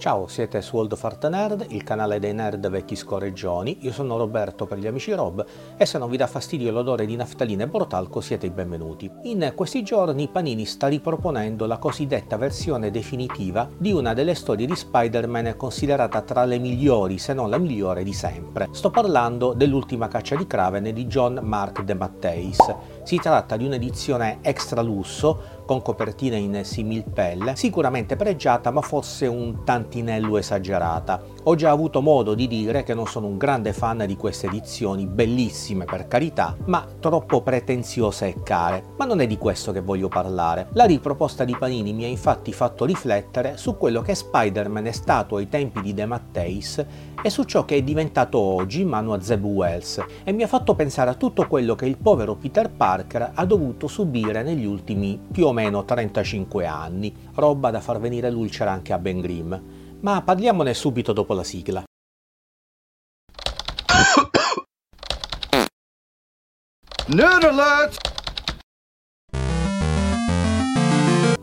Ciao, siete su Old Fart Nerd, il canale dei nerd vecchi scorreggioni. Io sono Roberto per gli amici Rob e se non vi dà fastidio l'odore di naftalina e bortalco siete i benvenuti. In questi giorni Panini sta riproponendo la cosiddetta versione definitiva di una delle storie di Spider-Man considerata tra le migliori, se non la migliore di sempre. Sto parlando dell'ultima caccia di Kraven di John Mark De Matteis. Si tratta di un'edizione extra lusso con copertina in similpelle, sicuramente pregiata ma forse un tantinello esagerata. Ho già avuto modo di dire che non sono un grande fan di queste edizioni, bellissime per carità, ma troppo pretenziose e care. Ma non è di questo che voglio parlare. La riproposta di Panini mi ha infatti fatto riflettere su quello che Spider-Man è stato ai tempi di De Matteis e su ciò che è diventato oggi in mano a Zeb Wells e mi ha fatto pensare a tutto quello che il povero Peter Parker ha dovuto subire negli ultimi più o meno 35 anni, roba da far venire l'ulcera anche a Ben Grimm. Ma parliamone subito dopo la sigla. Nerd!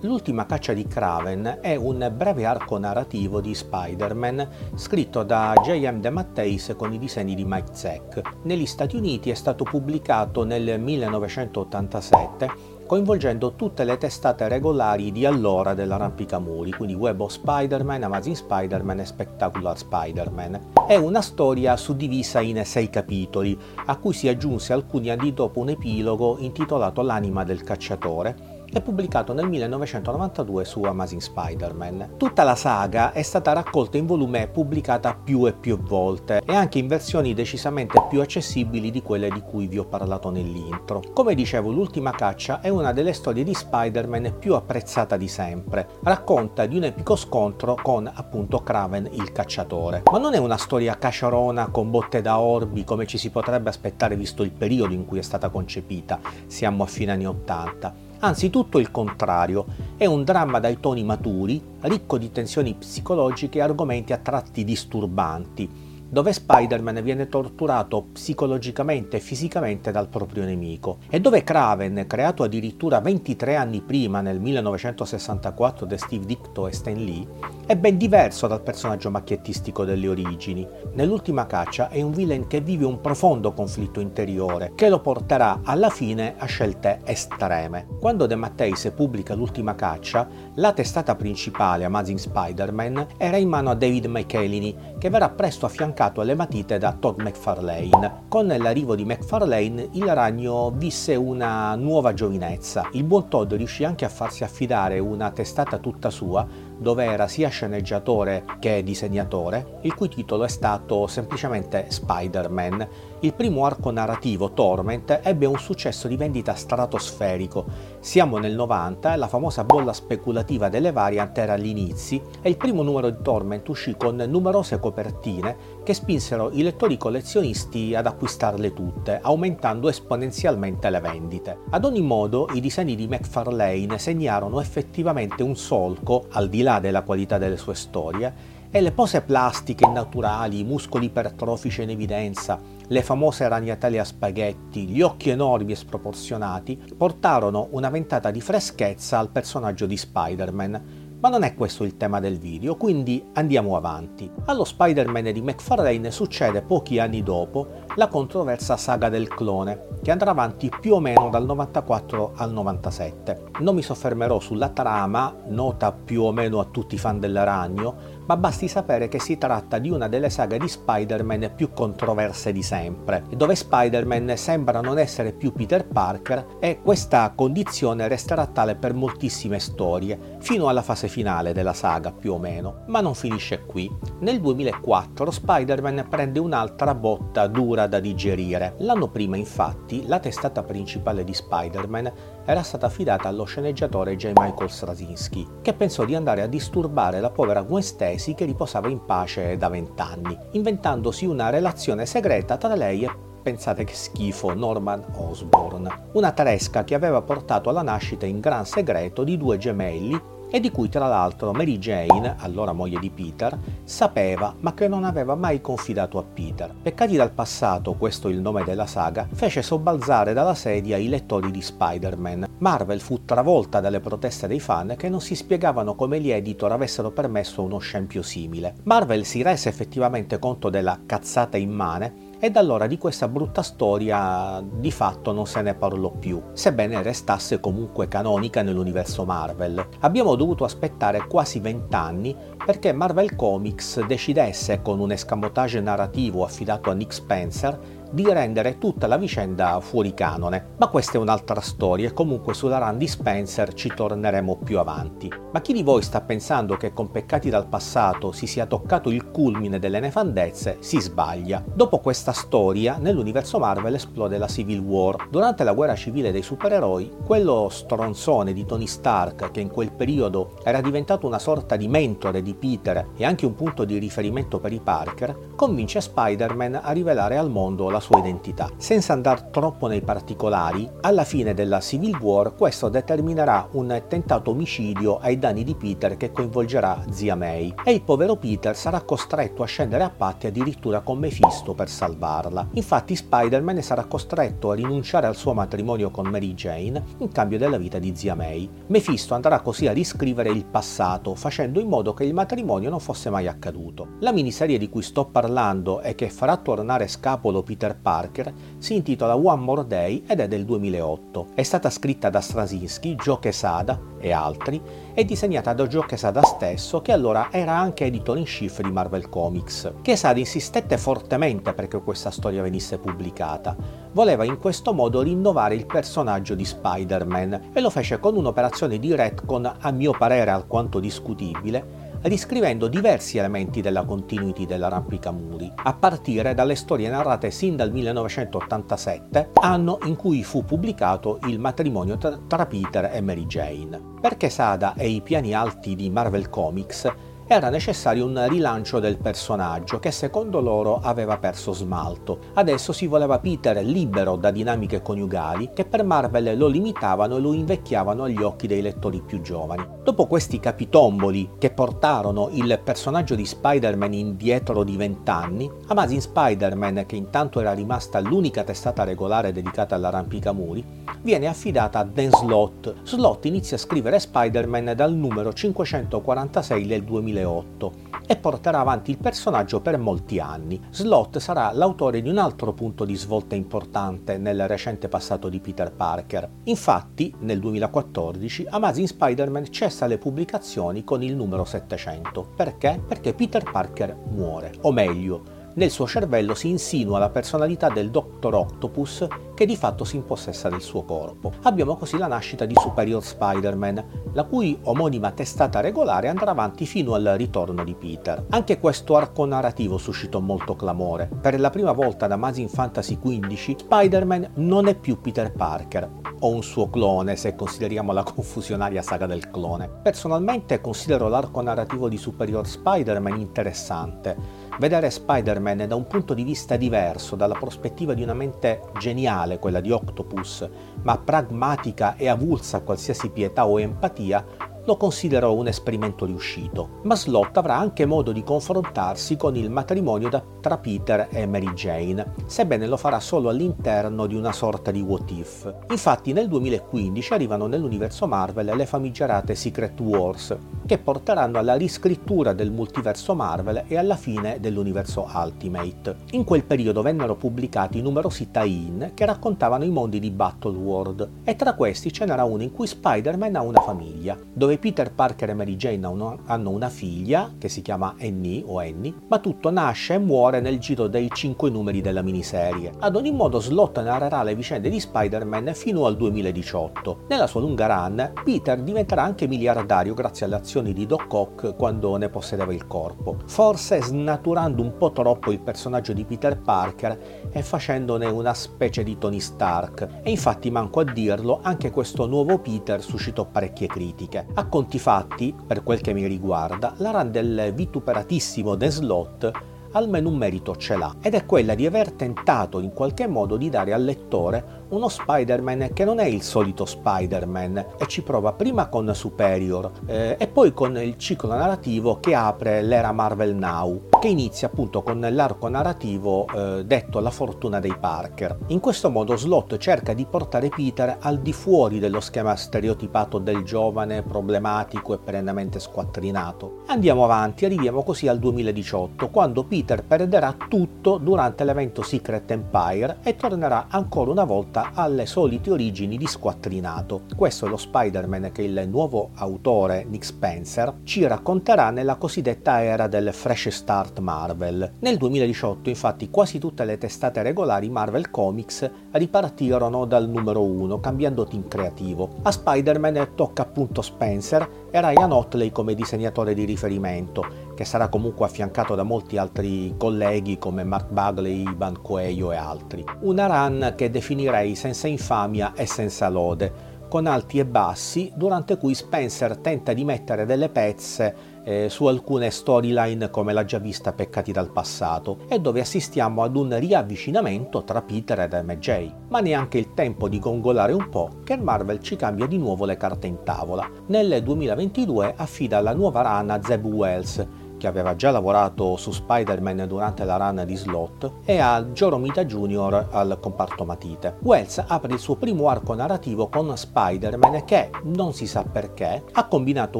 L'ultima caccia di Kraven è un breve arco narrativo di Spider-Man scritto da J.M. De Matteis con i disegni di Mike Zeck. Negli Stati Uniti è stato pubblicato nel 1987 coinvolgendo tutte le testate regolari di allora dell'arrampicamuri, quindi Web of Spider-Man, Amazing Spider-Man e Spectacular Spider-Man. È una storia suddivisa in sei capitoli, a cui si aggiunse alcuni anni dopo un epilogo intitolato L'anima del cacciatore, è pubblicato nel 1992 su Amazing Spider-Man. Tutta la saga è stata raccolta in volume e pubblicata più e più volte e anche in versioni decisamente più accessibili di quelle di cui vi ho parlato nell'intro. Come dicevo, l'ultima caccia è una delle storie di Spider-Man più apprezzata di sempre. Racconta di un epico scontro con appunto Kraven il cacciatore. Ma non è una storia cacciarona con botte da orbi come ci si potrebbe aspettare visto il periodo in cui è stata concepita. Siamo a fine anni 80 Anzi, tutto il contrario, è un dramma dai toni maturi, ricco di tensioni psicologiche e argomenti a tratti disturbanti, dove Spider-Man viene torturato psicologicamente e fisicamente dal proprio nemico, e dove Kraven, creato addirittura 23 anni prima nel 1964 da Steve Ditko e Stan Lee, è ben diverso dal personaggio macchiettistico delle origini. Nell'ultima caccia è un villain che vive un profondo conflitto interiore, che lo porterà alla fine a scelte estreme. Quando De Matteis pubblica l'ultima caccia, la testata principale, Amazing Spider-Man, era in mano a David McElhenney, che verrà presto affiancato affiancato alle matite da Todd McFarlane. Con l'arrivo di McFarlane il ragno visse una nuova giovinezza. Il buon Todd riuscì anche a farsi affidare una testata tutta sua dove era sia sceneggiatore che disegnatore, il cui titolo è stato semplicemente Spider-Man. Il primo arco narrativo, Torment, ebbe un successo di vendita stratosferico. Siamo nel 90 e la famosa bolla speculativa delle variant era agli inizi e il primo numero di Torment uscì con numerose copertine che spinsero i lettori collezionisti ad acquistarle tutte, aumentando esponenzialmente le vendite. Ad ogni modo, i disegni di McFarlane segnarono effettivamente un solco, al di là della qualità delle sue storie, e le pose plastiche naturali, i muscoli ipertrofici in evidenza, le famose ragnatele a spaghetti, gli occhi enormi e sproporzionati, portarono una ventata di freschezza al personaggio di Spider-Man, ma non è questo il tema del video, quindi andiamo avanti. Allo Spider-Man di McFarlane succede pochi anni dopo la controversa saga del clone, che andrà avanti più o meno dal 94 al 97. Non mi soffermerò sulla trama, nota più o meno a tutti i fan del ragno, ma basti sapere che si tratta di una delle saghe di Spider-Man più controverse di sempre, dove Spider-Man sembra non essere più Peter Parker e questa condizione resterà tale per moltissime storie, fino alla fase finale della saga più o meno. Ma non finisce qui. Nel 2004 Spider-Man prende un'altra botta dura da digerire. L'anno prima infatti la testata principale di Spider-Man era stata affidata allo sceneggiatore J. Michael Straczynski, che pensò di andare a disturbare la povera Gwen Stacy che riposava in pace da vent'anni, inventandosi una relazione segreta tra lei e pensate che schifo, Norman Osborn, una tedesca che aveva portato alla nascita in gran segreto di due gemelli e di cui tra l'altro Mary Jane, allora moglie di Peter, sapeva ma che non aveva mai confidato a Peter. Peccati dal passato, questo è il nome della saga, fece sobbalzare dalla sedia i lettori di Spider-Man. Marvel fu travolta dalle proteste dei fan che non si spiegavano come gli editor avessero permesso uno scempio simile. Marvel si rese effettivamente conto della cazzata immane e da allora di questa brutta storia di fatto non se ne parlò più, sebbene restasse comunque canonica nell'universo Marvel. Abbiamo dovuto aspettare quasi vent'anni perché Marvel Comics decidesse con un escamotage narrativo affidato a Nick Spencer di rendere tutta la vicenda fuori canone. Ma questa è un'altra storia e comunque sulla run di Spencer ci torneremo più avanti. Ma chi di voi sta pensando che con Peccati dal passato si sia toccato il culmine delle nefandezze si sbaglia. Dopo questa storia, nell'universo Marvel esplode la Civil War. Durante la guerra civile dei supereroi, quello stronzone di Tony Stark, che in quel periodo era diventato una sorta di mentore di Peter e anche un punto di riferimento per i Parker, convince Spider-Man a rivelare al mondo la la sua identità. Senza andare troppo nei particolari, alla fine della Civil War questo determinerà un tentato omicidio ai danni di Peter che coinvolgerà zia May e il povero Peter sarà costretto a scendere a patti addirittura con Mephisto per salvarla. Infatti Spider-Man sarà costretto a rinunciare al suo matrimonio con Mary Jane in cambio della vita di zia May. Mephisto andrà così a riscrivere il passato facendo in modo che il matrimonio non fosse mai accaduto. La miniserie di cui sto parlando e che farà tornare scapolo Peter Peter Parker si intitola One More Day ed è del 2008. È stata scritta da Straczynski, Joe Quesada e altri e disegnata da Joe Quesada stesso che allora era anche editor in chief di Marvel Comics. Quesada insistette fortemente perché questa storia venisse pubblicata. Voleva in questo modo rinnovare il personaggio di Spider-Man e lo fece con un'operazione di retcon a mio parere alquanto discutibile riscrivendo diversi elementi della continuity dell'arrampicamuri, a partire dalle storie narrate sin dal 1987, anno in cui fu pubblicato il matrimonio tra Peter e Mary Jane. Perché Sada e i piani alti di Marvel Comics era necessario un rilancio del personaggio che secondo loro aveva perso smalto. Adesso si voleva Peter libero da dinamiche coniugali che per Marvel lo limitavano e lo invecchiavano agli occhi dei lettori più giovani. Dopo questi capitomboli che portarono il personaggio di Spider-Man indietro di vent'anni, Amazing Spider-Man, che intanto era rimasta l'unica testata regolare dedicata all'arrampicamuri, viene affidata a Dan Slott. Slott inizia a scrivere Spider-Man dal numero 546 del 2000 2008 e porterà avanti il personaggio per molti anni. Slot sarà l'autore di un altro punto di svolta importante nel recente passato di Peter Parker. Infatti, nel 2014, Amazing Spider-Man cessa le pubblicazioni con il numero 700. Perché? Perché Peter Parker muore, o meglio, nel suo cervello si insinua la personalità del Dr. Octopus che di fatto si impossessa del suo corpo. Abbiamo così la nascita di Superior Spider-Man, la cui omonima testata regolare andrà avanti fino al ritorno di Peter. Anche questo arco narrativo suscitò molto clamore. Per la prima volta da Amazing Fantasy XV, Spider-Man non è più Peter Parker, o un suo clone se consideriamo la confusionaria saga del clone. Personalmente considero l'arco narrativo di Superior Spider-Man interessante. Vedere Spider-Man da un punto di vista diverso, dalla prospettiva di una mente geniale, quella di Octopus, ma pragmatica e avulsa a qualsiasi pietà o empatia, lo considero un esperimento riuscito, ma Slot avrà anche modo di confrontarsi con il matrimonio tra Peter e Mary Jane, sebbene lo farà solo all'interno di una sorta di what if. Infatti nel 2015 arrivano nell'universo Marvel le famigerate Secret Wars, che porteranno alla riscrittura del multiverso Marvel e alla fine dell'universo Ultimate. In quel periodo vennero pubblicati numerosi tie-in che raccontavano i mondi di Battle World, e tra questi ce n'era uno in cui Spider-Man ha una famiglia, dove Peter Parker e Mary Jane hanno una figlia che si chiama Annie o Annie, ma tutto nasce e muore nel giro dei cinque numeri della miniserie. Ad ogni modo Slot narrerà le vicende di Spider-Man fino al 2018. Nella sua lunga run, Peter diventerà anche miliardario grazie alle azioni di Doc Ock quando ne possedeva il corpo, forse snaturando un po' troppo il personaggio di Peter Parker e facendone una specie di Tony Stark. E infatti manco a dirlo, anche questo nuovo Peter suscitò parecchie critiche. A conti fatti, per quel che mi riguarda, la run del vituperatissimo The Slot almeno un merito ce l'ha, ed è quella di aver tentato in qualche modo di dare al lettore uno Spider-Man che non è il solito Spider-Man e ci prova prima con Superior eh, e poi con il ciclo narrativo che apre l'era Marvel Now, che inizia appunto con l'arco narrativo eh, detto La fortuna dei Parker. In questo modo Slot cerca di portare Peter al di fuori dello schema stereotipato del giovane problematico e perennemente squattrinato. Andiamo avanti, arriviamo così al 2018, quando Peter perderà tutto durante l'evento Secret Empire e tornerà ancora una volta alle solite origini di squattrinato. Questo è lo Spider-Man che il nuovo autore Nick Spencer ci racconterà nella cosiddetta era del Fresh Start Marvel. Nel 2018 infatti quasi tutte le testate regolari Marvel Comics ripartirono dal numero 1 cambiando team creativo. A Spider-Man tocca appunto Spencer e Ryan Otley come disegnatore di riferimento che sarà comunque affiancato da molti altri colleghi come Mark Bagley, Ivan Coelho e altri. Una run che definirei senza infamia e senza lode, con alti e bassi, durante cui Spencer tenta di mettere delle pezze eh, su alcune storyline come l'ha già vista Peccati dal passato e dove assistiamo ad un riavvicinamento tra Peter ed MJ. Ma neanche il tempo di gongolare un po' che Marvel ci cambia di nuovo le carte in tavola. Nel 2022 affida la nuova run a Zeb Wells che aveva già lavorato su Spider-Man durante la run di Slot, e a Joromita Jr. al comparto matite. Wells apre il suo primo arco narrativo con Spider-Man che, non si sa perché, ha combinato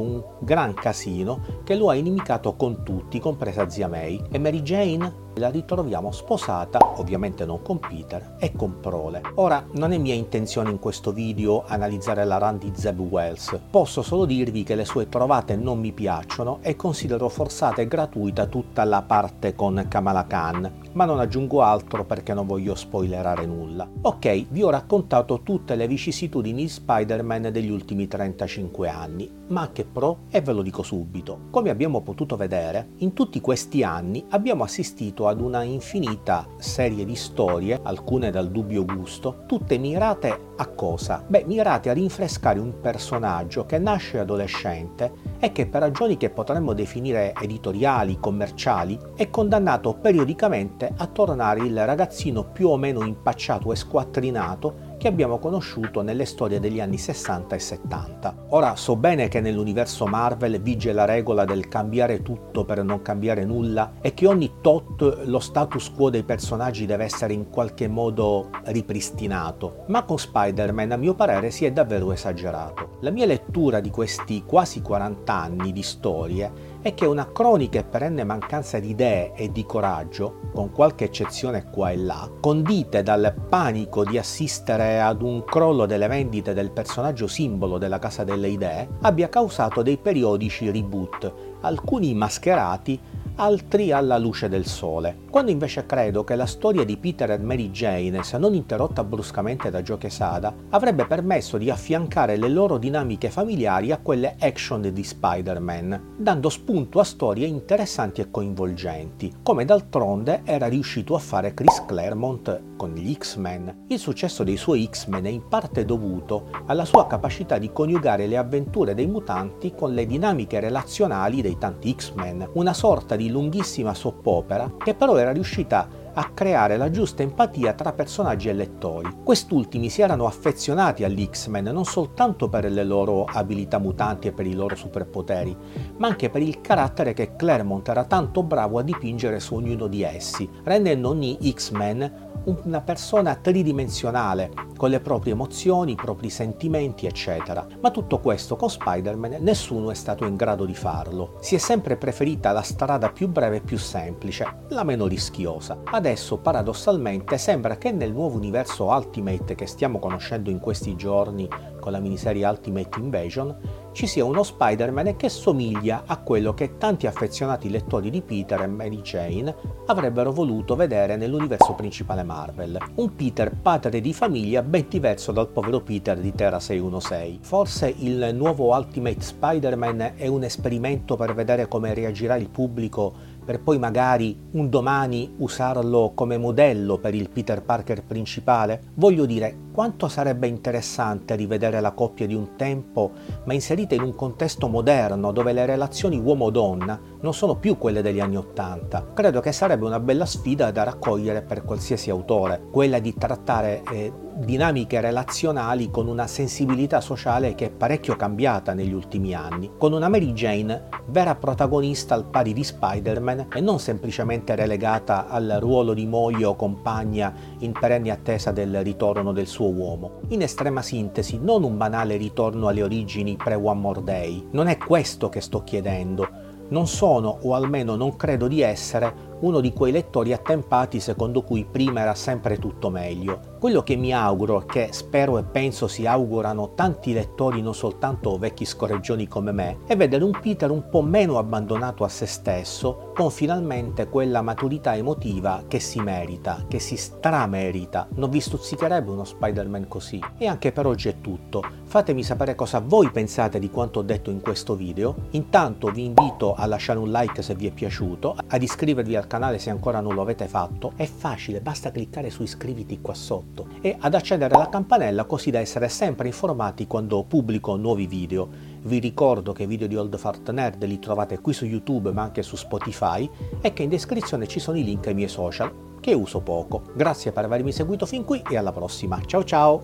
un gran casino che lo ha inimicato con tutti, compresa zia May, e Mary Jane la ritroviamo sposata, ovviamente non con Peter, e con Prole. Ora, non è mia intenzione in questo video analizzare la run di Zeb Wells, posso solo dirvi che le sue trovate non mi piacciono e considero forzata e gratuita tutta la parte con Kamala Khan, ma non aggiungo altro perché non voglio spoilerare nulla. Ok, vi ho raccontato tutte le vicissitudini di Spider-Man degli ultimi 35 anni, ma che pro? E ve lo dico subito. Come abbiamo potuto vedere, in tutti questi anni abbiamo assistito ad una infinita serie di storie, alcune dal dubbio gusto, tutte mirate a cosa? Beh, mirate a rinfrescare un personaggio che nasce adolescente e che per ragioni che potremmo definire editoriali, commerciali, è condannato periodicamente a tornare il ragazzino più o meno impacciato e squattrinato che abbiamo conosciuto nelle storie degli anni 60 e 70. Ora so bene che nell'universo Marvel vige la regola del cambiare tutto per non cambiare nulla e che ogni tot lo status quo dei personaggi deve essere in qualche modo ripristinato, ma con Spider-Man a mio parere si è davvero esagerato. La mia lettura di questi quasi 40 anni di storie è che una cronica e perenne mancanza di idee e di coraggio, con qualche eccezione qua e là, condite dal panico di assistere ad un crollo delle vendite del personaggio simbolo della Casa delle Idee, abbia causato dei periodici reboot, alcuni mascherati altri alla luce del sole. Quando invece credo che la storia di Peter e Mary Jane, se non interrotta bruscamente da Joe Quesada, avrebbe permesso di affiancare le loro dinamiche familiari a quelle action di Spider-Man, dando spunto a storie interessanti e coinvolgenti, come d'altronde era riuscito a fare Chris Claremont con gli X-Men. Il successo dei suoi X-Men è in parte dovuto alla sua capacità di coniugare le avventure dei mutanti con le dinamiche relazionali dei tanti X-Men, una sorta di lunghissima soppopera che però era riuscita a creare la giusta empatia tra personaggi e lettori. Quest'ultimi si erano affezionati agli X-Men non soltanto per le loro abilità mutanti e per i loro superpoteri, ma anche per il carattere che Claremont era tanto bravo a dipingere su ognuno di essi, rendendo ogni X-Men una persona tridimensionale, con le proprie emozioni, i propri sentimenti, eccetera. Ma tutto questo con Spider-Man nessuno è stato in grado di farlo. Si è sempre preferita la strada più breve e più semplice, la meno rischiosa. Adesso, paradossalmente, sembra che nel nuovo universo Ultimate che stiamo conoscendo in questi giorni con la miniserie Ultimate Invasion, ci sia uno Spider-Man che somiglia a quello che tanti affezionati lettori di Peter e Mary Jane avrebbero voluto vedere nell'universo principale Marvel. Un Peter padre di famiglia ben diverso dal povero Peter di Terra 616. Forse il nuovo Ultimate Spider-Man è un esperimento per vedere come reagirà il pubblico per poi magari un domani usarlo come modello per il Peter Parker principale? Voglio dire, quanto sarebbe interessante rivedere la coppia di un tempo, ma inserita in un contesto moderno dove le relazioni uomo-donna non sono più quelle degli anni Ottanta. Credo che sarebbe una bella sfida da raccogliere per qualsiasi autore, quella di trattare eh, dinamiche relazionali con una sensibilità sociale che è parecchio cambiata negli ultimi anni, con una Mary Jane vera protagonista al pari di Spider-Man e non semplicemente relegata al ruolo di moglie o compagna in perenne attesa del ritorno del suo uomo. In estrema sintesi, non un banale ritorno alle origini pre-One More Day. Non è questo che sto chiedendo. Non sono, o almeno non credo di essere, uno di quei lettori attempati secondo cui prima era sempre tutto meglio. Quello che mi auguro, che spero e penso si augurano tanti lettori, non soltanto vecchi scorreggioni come me, è vedere un Peter un po' meno abbandonato a se stesso, con finalmente quella maturità emotiva che si merita, che si stramerita. Non vi stuzzicherebbe uno Spider-Man così? E anche per oggi è tutto. Fatemi sapere cosa voi pensate di quanto ho detto in questo video. Intanto vi invito a lasciare un like se vi è piaciuto, ad iscrivervi al canale se ancora non lo avete fatto. È facile, basta cliccare su iscriviti qua sotto e ad accedere alla campanella così da essere sempre informati quando pubblico nuovi video. Vi ricordo che i video di Old Fart Nerd li trovate qui su YouTube ma anche su Spotify e che in descrizione ci sono i link ai miei social che uso poco. Grazie per avermi seguito fin qui e alla prossima. Ciao ciao!